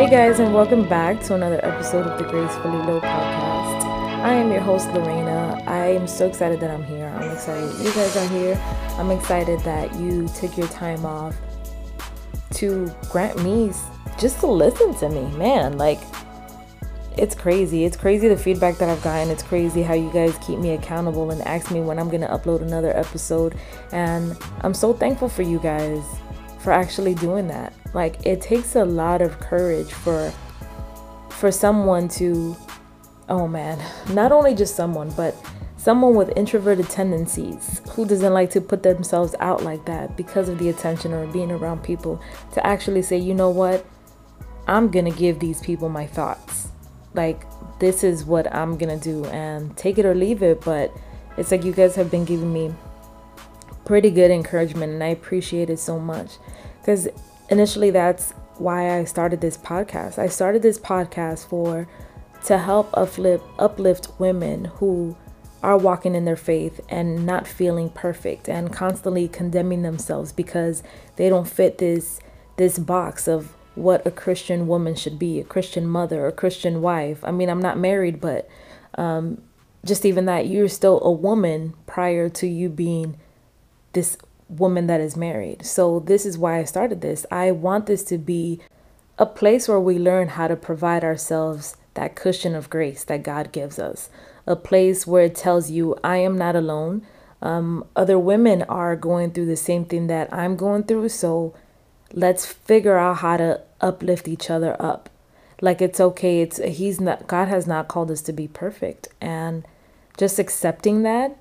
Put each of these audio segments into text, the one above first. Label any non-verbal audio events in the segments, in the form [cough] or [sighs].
Hey guys, and welcome back to another episode of the Gracefully Lo podcast. I am your host, Lorena. I am so excited that I'm here. I'm excited you guys are here. I'm excited that you took your time off to grant me just to listen to me. Man, like, it's crazy. It's crazy the feedback that I've gotten. It's crazy how you guys keep me accountable and ask me when I'm going to upload another episode. And I'm so thankful for you guys for actually doing that. Like it takes a lot of courage for for someone to oh man, [laughs] not only just someone, but someone with introverted tendencies who doesn't like to put themselves out like that because of the attention or being around people to actually say, "You know what? I'm going to give these people my thoughts." Like this is what I'm going to do and take it or leave it, but it's like you guys have been giving me pretty good encouragement and I appreciate it so much because initially that's why I started this podcast. I started this podcast for to help uplift uplift women who are walking in their faith and not feeling perfect and constantly condemning themselves because they don't fit this this box of what a Christian woman should be, a Christian mother, a Christian wife. I mean, I'm not married, but um, just even that you're still a woman prior to you being this woman that is married. So, this is why I started this. I want this to be a place where we learn how to provide ourselves that cushion of grace that God gives us, a place where it tells you, I am not alone. Um, other women are going through the same thing that I'm going through. So, let's figure out how to uplift each other up. Like it's okay. It's he's not God has not called us to be perfect and just accepting that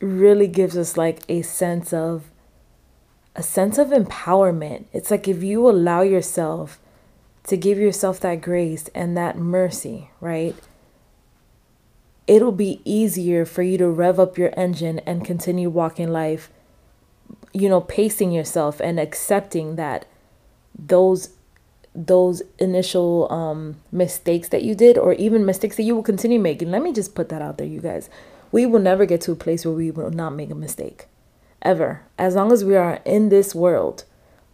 really gives us like a sense of a sense of empowerment. It's like if you allow yourself to give yourself that grace and that mercy, right? It'll be easier for you to rev up your engine and continue walking life, you know, pacing yourself and accepting that those those initial um mistakes that you did or even mistakes that you will continue making. Let me just put that out there, you guys we will never get to a place where we will not make a mistake. Ever. As long as we are in this world,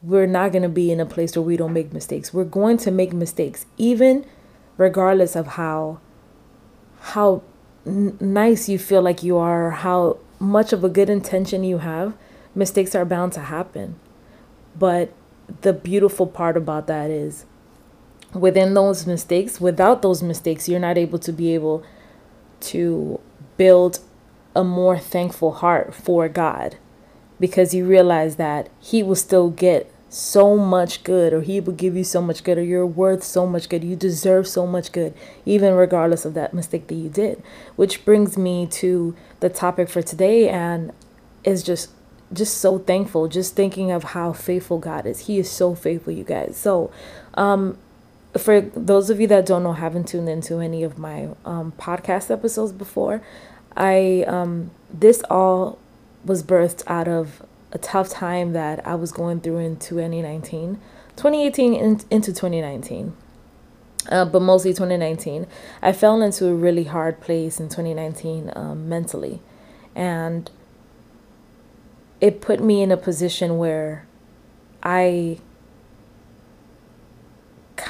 we're not going to be in a place where we don't make mistakes. We're going to make mistakes, even regardless of how how n- nice you feel like you are, how much of a good intention you have. Mistakes are bound to happen. But the beautiful part about that is within those mistakes, without those mistakes, you're not able to be able to build a more thankful heart for God because you realize that He will still get so much good, or He will give you so much good, or you're worth so much good. You deserve so much good, even regardless of that mistake that you did. Which brings me to the topic for today, and is just just so thankful just thinking of how faithful God is. He is so faithful, you guys. So, um, for those of you that don't know, haven't tuned into any of my um, podcast episodes before, I um, this all was birthed out of a tough time that I was going through in 2019, 2018 in, into 2019. Uh, but mostly 2019. I fell into a really hard place in 2019 um, mentally. And it put me in a position where I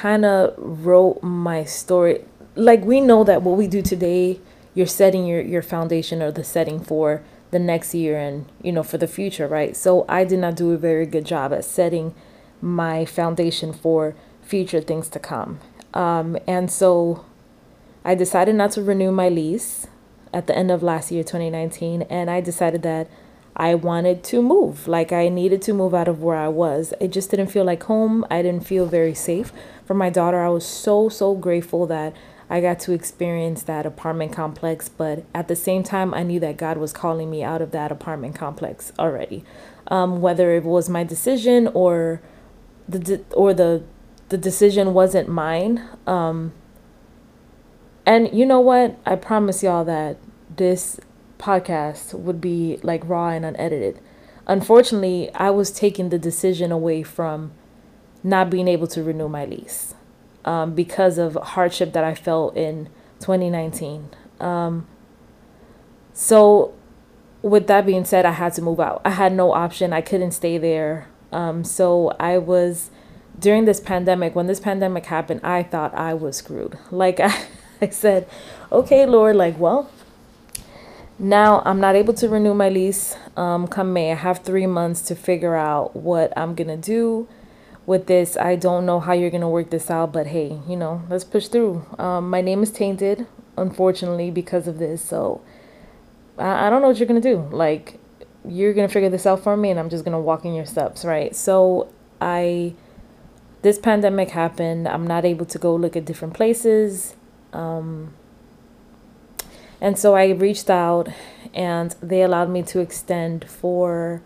kind of wrote my story. Like, we know that what we do today you're setting your, your foundation or the setting for the next year and you know for the future right so i did not do a very good job at setting my foundation for future things to come um, and so i decided not to renew my lease at the end of last year 2019 and i decided that i wanted to move like i needed to move out of where i was it just didn't feel like home i didn't feel very safe for my daughter i was so so grateful that I got to experience that apartment complex, but at the same time, I knew that God was calling me out of that apartment complex already. Um, whether it was my decision or the de- or the the decision wasn't mine. Um, and you know what? I promise y'all that this podcast would be like raw and unedited. Unfortunately, I was taking the decision away from not being able to renew my lease um, because of hardship that I felt in 2019. Um, so, with that being said, I had to move out. I had no option. I couldn't stay there. Um, so I was during this pandemic, when this pandemic happened, I thought I was screwed. Like I, [laughs] I said, okay, Lord, like, well, now I'm not able to renew my lease um, come May. I have three months to figure out what I'm going to do with this. I don't know how you're going to work this out, but hey, you know, let's push through. Um, my name is tainted, unfortunately, because of this. So I, I don't know what you're going to do. Like, you're going to figure this out for me, and I'm just going to walk in your steps, right? So I, this pandemic happened. I'm not able to go look at different places. Um, and so I reached out and they allowed me to extend for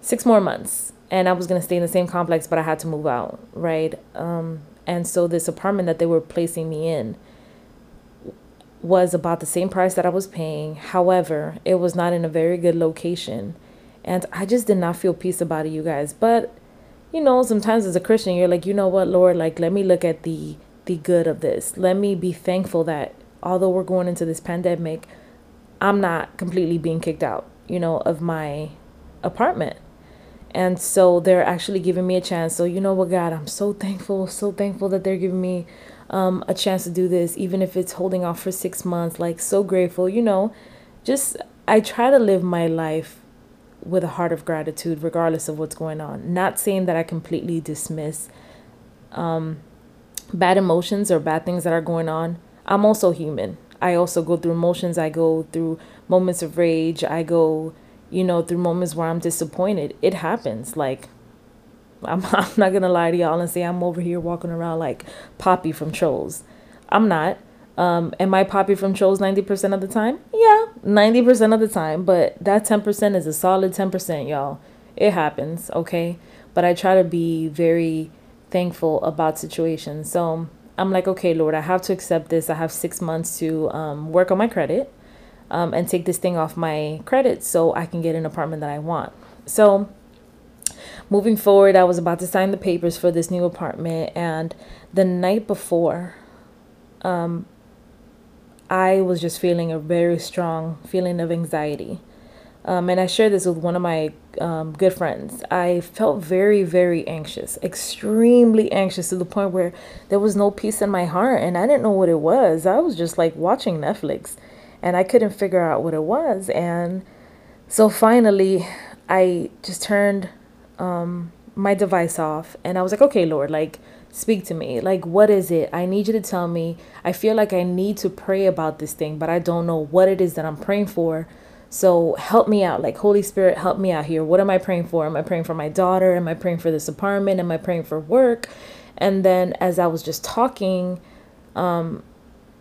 six more months. And I was going to stay in the same complex, but I had to move out, right? Um, and so this apartment that they were placing me in was about the same price that I was paying. However, it was not in a very good location. And I just did not feel peace about it, you guys. But, you know, sometimes as a Christian, you're like, you know what, Lord, like, let me look at the the good of this. Let me be thankful that although we're going into this pandemic, I'm not completely being kicked out, you know, of my apartment. And so they're actually giving me a chance. So, you know what, God, I'm so thankful, so thankful that they're giving me um, a chance to do this, even if it's holding off for six months. Like, so grateful, you know. Just, I try to live my life with a heart of gratitude, regardless of what's going on. Not saying that I completely dismiss um, bad emotions or bad things that are going on, I'm also human. I also go through emotions. I go through moments of rage. I go, you know, through moments where I'm disappointed. It happens. Like, I'm, [laughs] I'm not going to lie to y'all and say I'm over here walking around like Poppy from Trolls. I'm not. Um, am I Poppy from Trolls 90% of the time? Yeah, 90% of the time. But that 10% is a solid 10%, y'all. It happens, okay? But I try to be very thankful about situations. So, I'm like, okay, Lord, I have to accept this. I have six months to um, work on my credit um, and take this thing off my credit so I can get an apartment that I want. So, moving forward, I was about to sign the papers for this new apartment, and the night before, um, I was just feeling a very strong feeling of anxiety. Um, and I shared this with one of my um, good friends. I felt very, very anxious, extremely anxious to the point where there was no peace in my heart and I didn't know what it was. I was just like watching Netflix and I couldn't figure out what it was. And so finally, I just turned um, my device off and I was like, okay, Lord, like, speak to me. Like, what is it? I need you to tell me. I feel like I need to pray about this thing, but I don't know what it is that I'm praying for. So help me out. Like, Holy Spirit, help me out here. What am I praying for? Am I praying for my daughter? Am I praying for this apartment? Am I praying for work? And then as I was just talking, um,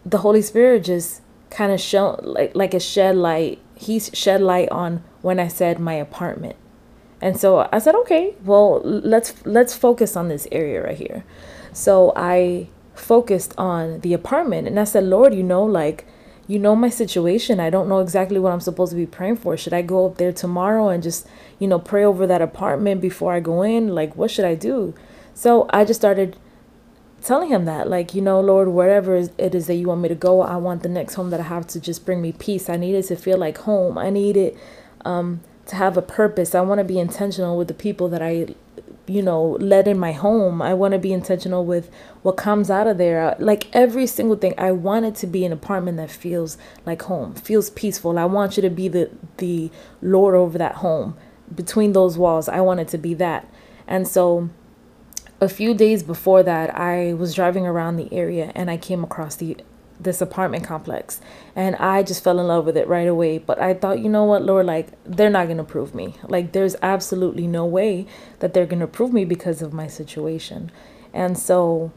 the Holy Spirit just kind of shone like like a shed light. He shed light on when I said my apartment. And so I said, okay, well, let's let's focus on this area right here. So I focused on the apartment and I said, Lord, you know, like you know my situation. I don't know exactly what I'm supposed to be praying for. Should I go up there tomorrow and just, you know, pray over that apartment before I go in? Like, what should I do? So I just started telling him that, like, you know, Lord, wherever it is that you want me to go, I want the next home that I have to just bring me peace. I need it to feel like home. I need it um, to have a purpose. I want to be intentional with the people that I you know, let in my home. I want to be intentional with what comes out of there. Like every single thing, I want it to be an apartment that feels like home, feels peaceful. I want you to be the the lord over that home. Between those walls, I want it to be that. And so a few days before that, I was driving around the area and I came across the this apartment complex and I just fell in love with it right away. But I thought, you know what, Lord, like they're not going to prove me. Like there's absolutely no way that they're going to prove me because of my situation. And so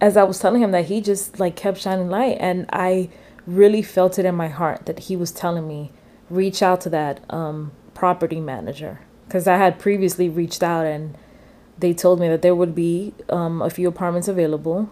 as I was telling him that he just like kept shining light and I really felt it in my heart that he was telling me reach out to that um, property manager because I had previously reached out and they told me that there would be um, a few apartments available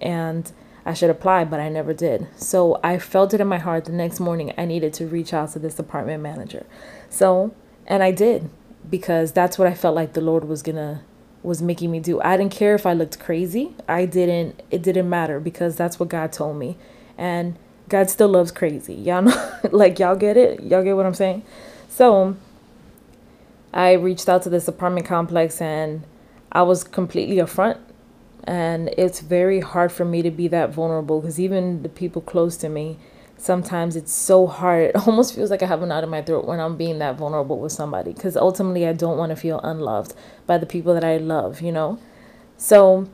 and I should apply, but I never did. So I felt it in my heart the next morning I needed to reach out to this apartment manager. So, and I did because that's what I felt like the Lord was going to was making me do. I didn't care if I looked crazy. I didn't it didn't matter because that's what God told me. And God still loves crazy. Y'all know [laughs] like y'all get it? Y'all get what I'm saying? So, I reached out to this apartment complex and I was completely upfront. And it's very hard for me to be that vulnerable because even the people close to me, sometimes it's so hard. [laughs] It almost feels like I have a knot in my throat when I'm being that vulnerable with somebody because ultimately I don't want to feel unloved by the people that I love, you know? So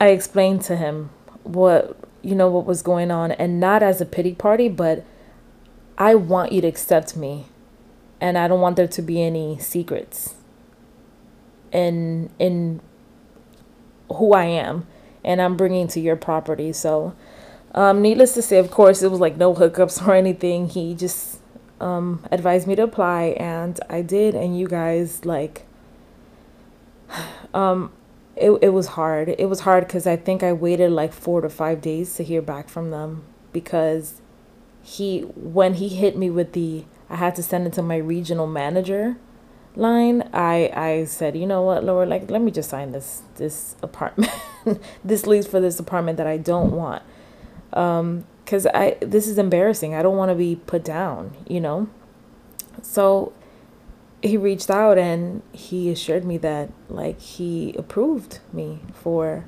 I explained to him what, you know, what was going on and not as a pity party, but I want you to accept me and I don't want there to be any secrets in in who I am and I'm bringing to your property. So um, needless to say, of course, it was like no hookups [laughs] or anything. He just um, advised me to apply, and I did. And you guys, like, [sighs] um, it it was hard. It was hard because I think I waited like four to five days to hear back from them because he when he hit me with the I had to send it to my regional manager line, I I said, you know what, Lord, like let me just sign this this apartment, [laughs] this lease for this apartment that I don't want. Um because i this is embarrassing. I don't want to be put down you know? So he reached out and he assured me that like he approved me for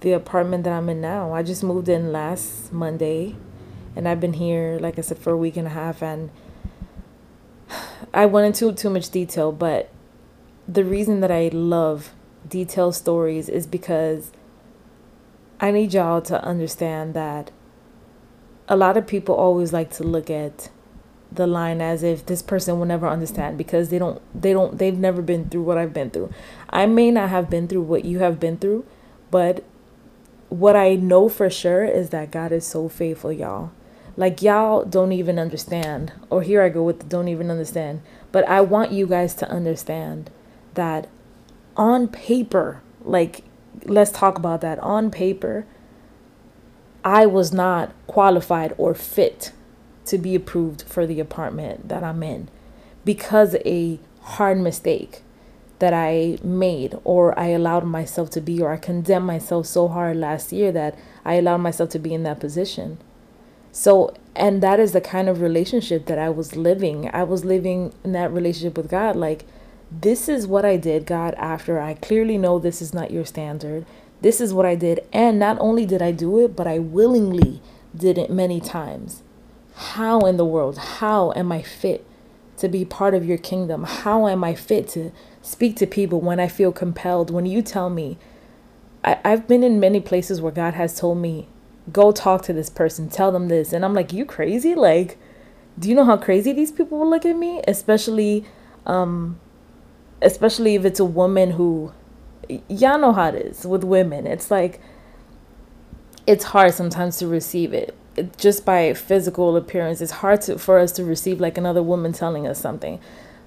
the apartment that i'm in now. I just moved in last monday and i've been here like i said for a week and a half and i went into too much detail but the reason that i love detailed stories is because I need y'all to understand that a lot of people always like to look at the line as if this person will never understand because they don't they don't they've never been through what I've been through. I may not have been through what you have been through, but what I know for sure is that God is so faithful, y'all. Like y'all don't even understand. Or here I go with don't even understand. But I want you guys to understand that on paper, like let's talk about that. On paper, I was not qualified or fit to be approved for the apartment that I'm in because a hard mistake that I made or I allowed myself to be or I condemned myself so hard last year that I allowed myself to be in that position. So, and that is the kind of relationship that I was living. I was living in that relationship with God like this is what I did, God, after I clearly know this is not your standard. This is what I did. And not only did I do it, but I willingly did it many times. How in the world? How am I fit to be part of your kingdom? How am I fit to speak to people when I feel compelled? When you tell me, I, I've been in many places where God has told me, go talk to this person, tell them this. And I'm like, you crazy? Like, do you know how crazy these people will look at me? Especially, um, especially if it's a woman who y'all know how it is with women. It's like it's hard sometimes to receive it. it just by physical appearance. It's hard to, for us to receive like another woman telling us something.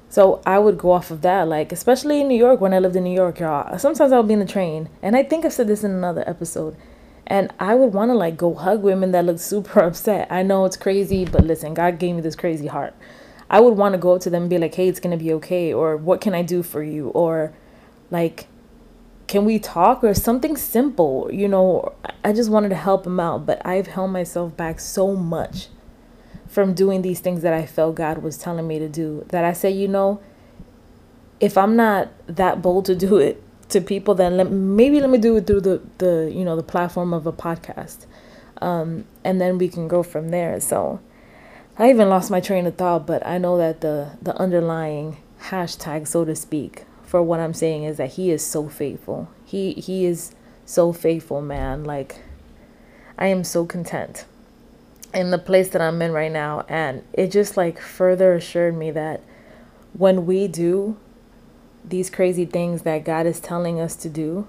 So I would go off of that, like especially in New York when I lived in New York, y'all. Sometimes I would be in the train, and I think I said this in another episode, and I would want to like go hug women that look super [laughs] upset. I know it's crazy, but listen, God gave me this crazy heart. I would want to go up to them and be like, hey, it's going to be okay. Or what can I do for you? Or like, can we talk? Or something simple, you know. I just wanted to help them out. But I've held myself back so much from doing these things that I felt God was telling me to do that I said, you know, if I'm not that bold to do it to people, then let, maybe let me do it through the, the, you know, the platform of a podcast. Um, and then we can go from there. So, I even lost my train of thought, but I know that the the underlying hashtag, so to speak, for what I'm saying is that he is so faithful. He he is so faithful, man. Like I am so content in the place that I'm in right now, and it just like further assured me that when we do these crazy things that God is telling us to do,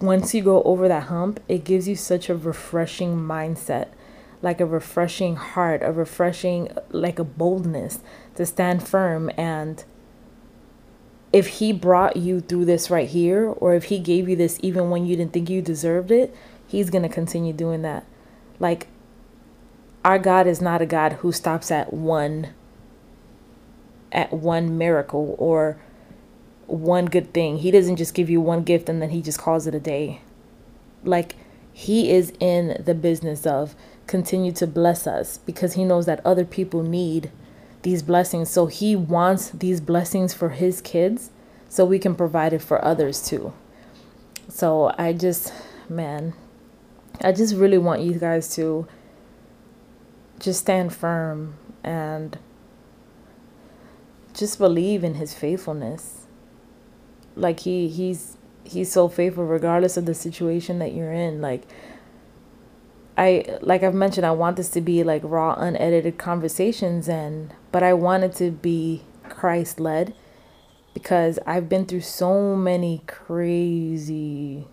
once you go over that hump, it gives you such a refreshing mindset like a refreshing heart, a refreshing, like a boldness to stand firm. And if He brought you through this right here, or if He gave you this even when you didn't think you deserved it, He's going to continue doing that. Like, our God is not a God who stops at one at one miracle or one good thing. He doesn't just give you one gift and then he just calls it a day. Like he is in the business of continue to bless us because he knows that other people need these blessings. So he wants these blessings for his kids so we can provide it for others too. So I just, man, I just really want you guys to just stand firm and just believe in his faithfulness. Like he he's he's so faithful regardless of the situation that you're in. Like I like I've mentioned I want this to be like raw unedited conversations and but I want it to be Christ led because I've been through so many crazy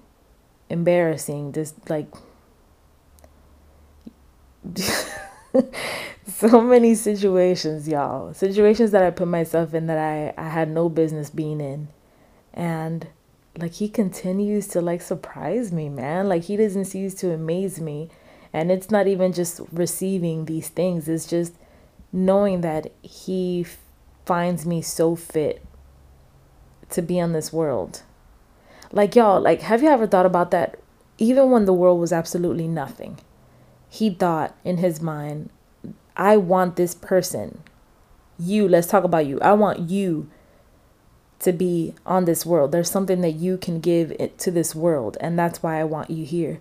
embarrassing just like [laughs] [laughs] so many situations, y'all. Situations that I put myself in that I, I had no business being in. And like he continues to like surprise me, man. Like he doesn't cease to amaze me. And it's not even just receiving these things, it's just knowing that he finds me so fit to be on this world. Like y'all, like have you ever thought about that? Even when the world was absolutely nothing, he thought in his mind, I want this person, you, let's talk about you. I want you to be on this world. There's something that you can give it to this world, and that's why I want you here.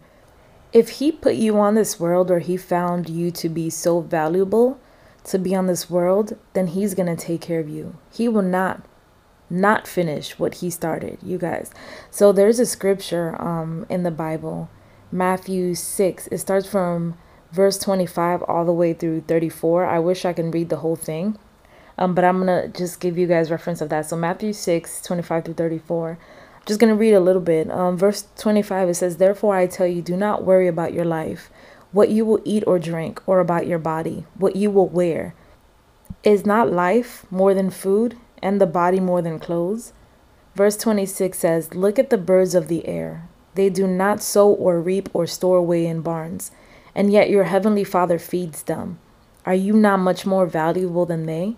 If he put you on this world or he found you to be so valuable to be on this world, then he's going to take care of you. He will not not finish what he started, you guys. So there's a scripture um in the Bible, Matthew 6. It starts from verse 25 all the way through 34. I wish I can read the whole thing. Um, but I'm going to just give you guys reference of that. So Matthew 6, 25 through 34. I'm just going to read a little bit. Um, verse 25, it says, Therefore I tell you, do not worry about your life, what you will eat or drink, or about your body, what you will wear. Is not life more than food, and the body more than clothes? Verse 26 says, Look at the birds of the air. They do not sow or reap or store away in barns, and yet your heavenly Father feeds them. Are you not much more valuable than they?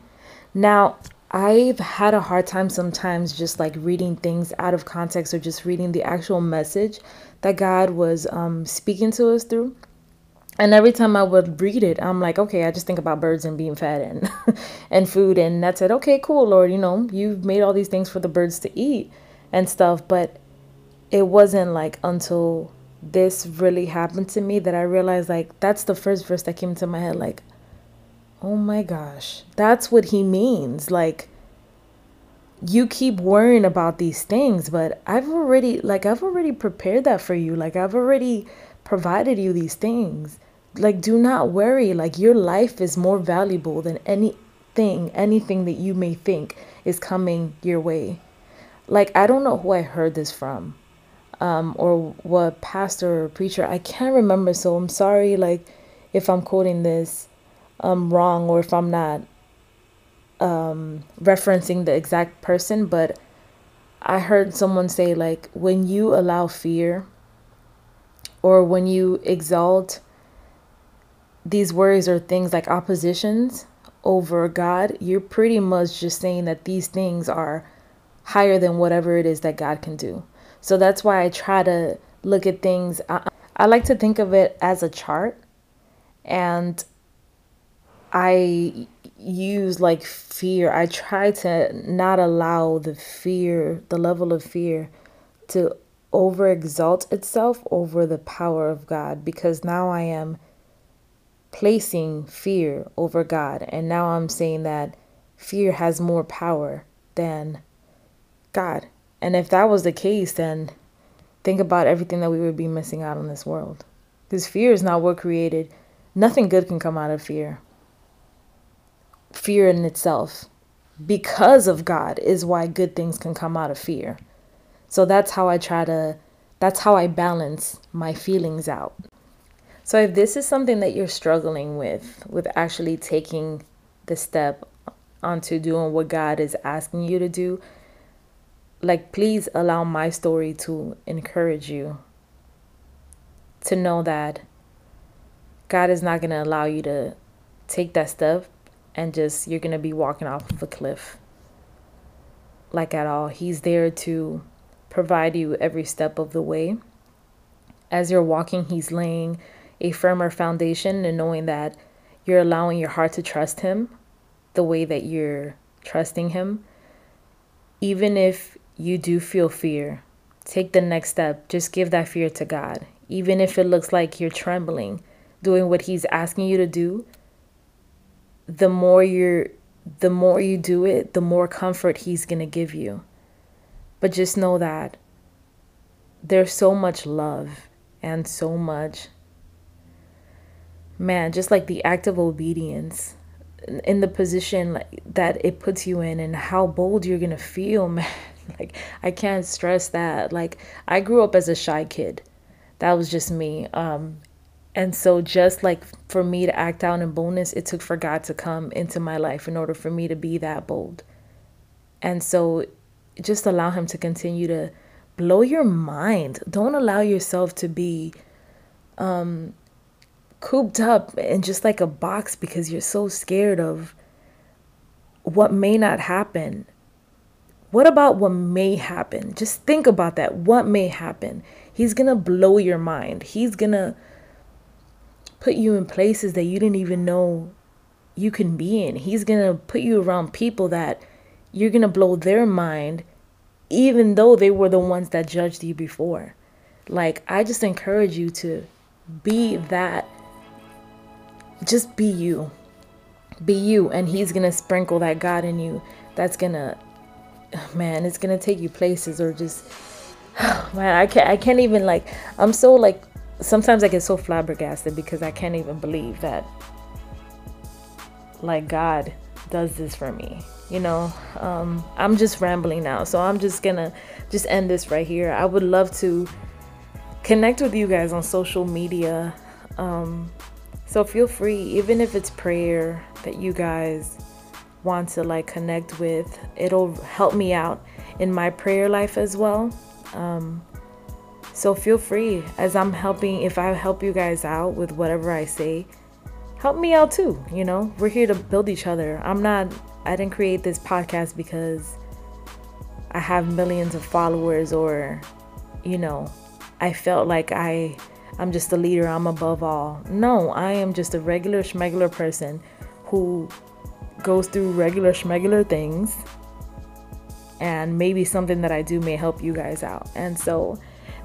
Now, I've had a hard time sometimes just like reading things out of context or just reading the actual message that God was um, speaking to us through. And every time I would read it, I'm like, okay, I just think about birds and being fed and [laughs] and food, and that's it. Okay, cool, Lord. You know, you've made all these things for the birds to eat and stuff, but it wasn't like until this really happened to me that I realized like that's the first verse that came to my head. Like, Oh my gosh. That's what he means. Like, you keep worrying about these things, but I've already, like, I've already prepared that for you. Like, I've already provided you these things. Like, do not worry. Like, your life is more valuable than anything, anything that you may think is coming your way. Like, I don't know who I heard this from um, or what pastor or preacher. I can't remember. So I'm sorry, like, if I'm quoting this um, wrong or if I'm not um, referencing the exact person, but I heard someone say, like, when you allow fear or when you exalt these worries or things like oppositions over God, you're pretty much just saying that these things are higher than whatever it is that God can do. So that's why I try to look at things. I, I like to think of it as a chart. And I use like fear. I try to not allow the fear, the level of fear, to over exalt itself over the power of God because now I am placing fear over God. And now I'm saying that fear has more power than God. And if that was the case, then think about everything that we would be missing out on this world. Because fear is not what created. Nothing good can come out of fear fear in itself because of God is why good things can come out of fear. So that's how I try to that's how I balance my feelings out. So if this is something that you're struggling with with actually taking the step onto doing what God is asking you to do, like please allow my story to encourage you to know that God is not going to allow you to take that step and just you're going to be walking off of a cliff. Like at all. He's there to provide you every step of the way. As you're walking, He's laying a firmer foundation and knowing that you're allowing your heart to trust Him the way that you're trusting Him. Even if you do feel fear, take the next step. Just give that fear to God. Even if it looks like you're trembling, doing what He's asking you to do, the more you're the more you do it, the more comfort He's going to give you. But just know that there's so much love and so much, man, just like the act of obedience in the position that it puts you in and how bold you're going to feel, [laughs] man. [laughs] Like, I can't stress that. Like, I grew up as a shy kid. That was just me. Um, and so, just like for me to act out in boldness, it took for God to come into my life in order for me to be that bold. And so, just allow Him to continue to blow your mind. Don't allow yourself to be um, cooped up in just like a box because you're so scared of what may not happen. What about what may happen? Just think about that. What may happen? He's going to blow your mind. He's going to put you in places that you didn't even know you can be in. He's going to put you around people that you're going to blow their mind, even though they were the ones that judged you before. Like, I just encourage you to be that. Just be you. Be you. And He's going to sprinkle that God in you. That's going to, [sighs] man, it's to take you places or just, [sighs] man, I can't, I can't even, like, I'm so, like, sometimes I get so flabbergasted because I can't even believe that like God does this for me. You know, um, I'm just rambling now, so I'm just gonna just end this right here. I would love to connect with you guys on social media. Um, so feel free, even if it's prayer that you guys want to like connect with, it'll help me out in my prayer life as well. Um, so feel free as I'm helping, if I help you guys out with whatever I say, help me out too. You know, we're here to build each other. I'm not, I didn't create this podcast because I have millions of followers or, you know, I felt like I, I'm just a leader, I'm above all. No, I am just a regular schmegular person who goes through regular schmegular things and maybe something that I do may help you guys out. And so,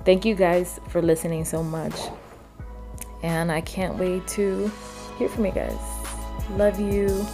Thank you guys for listening so much. And I can't wait to hear from you guys. Love you.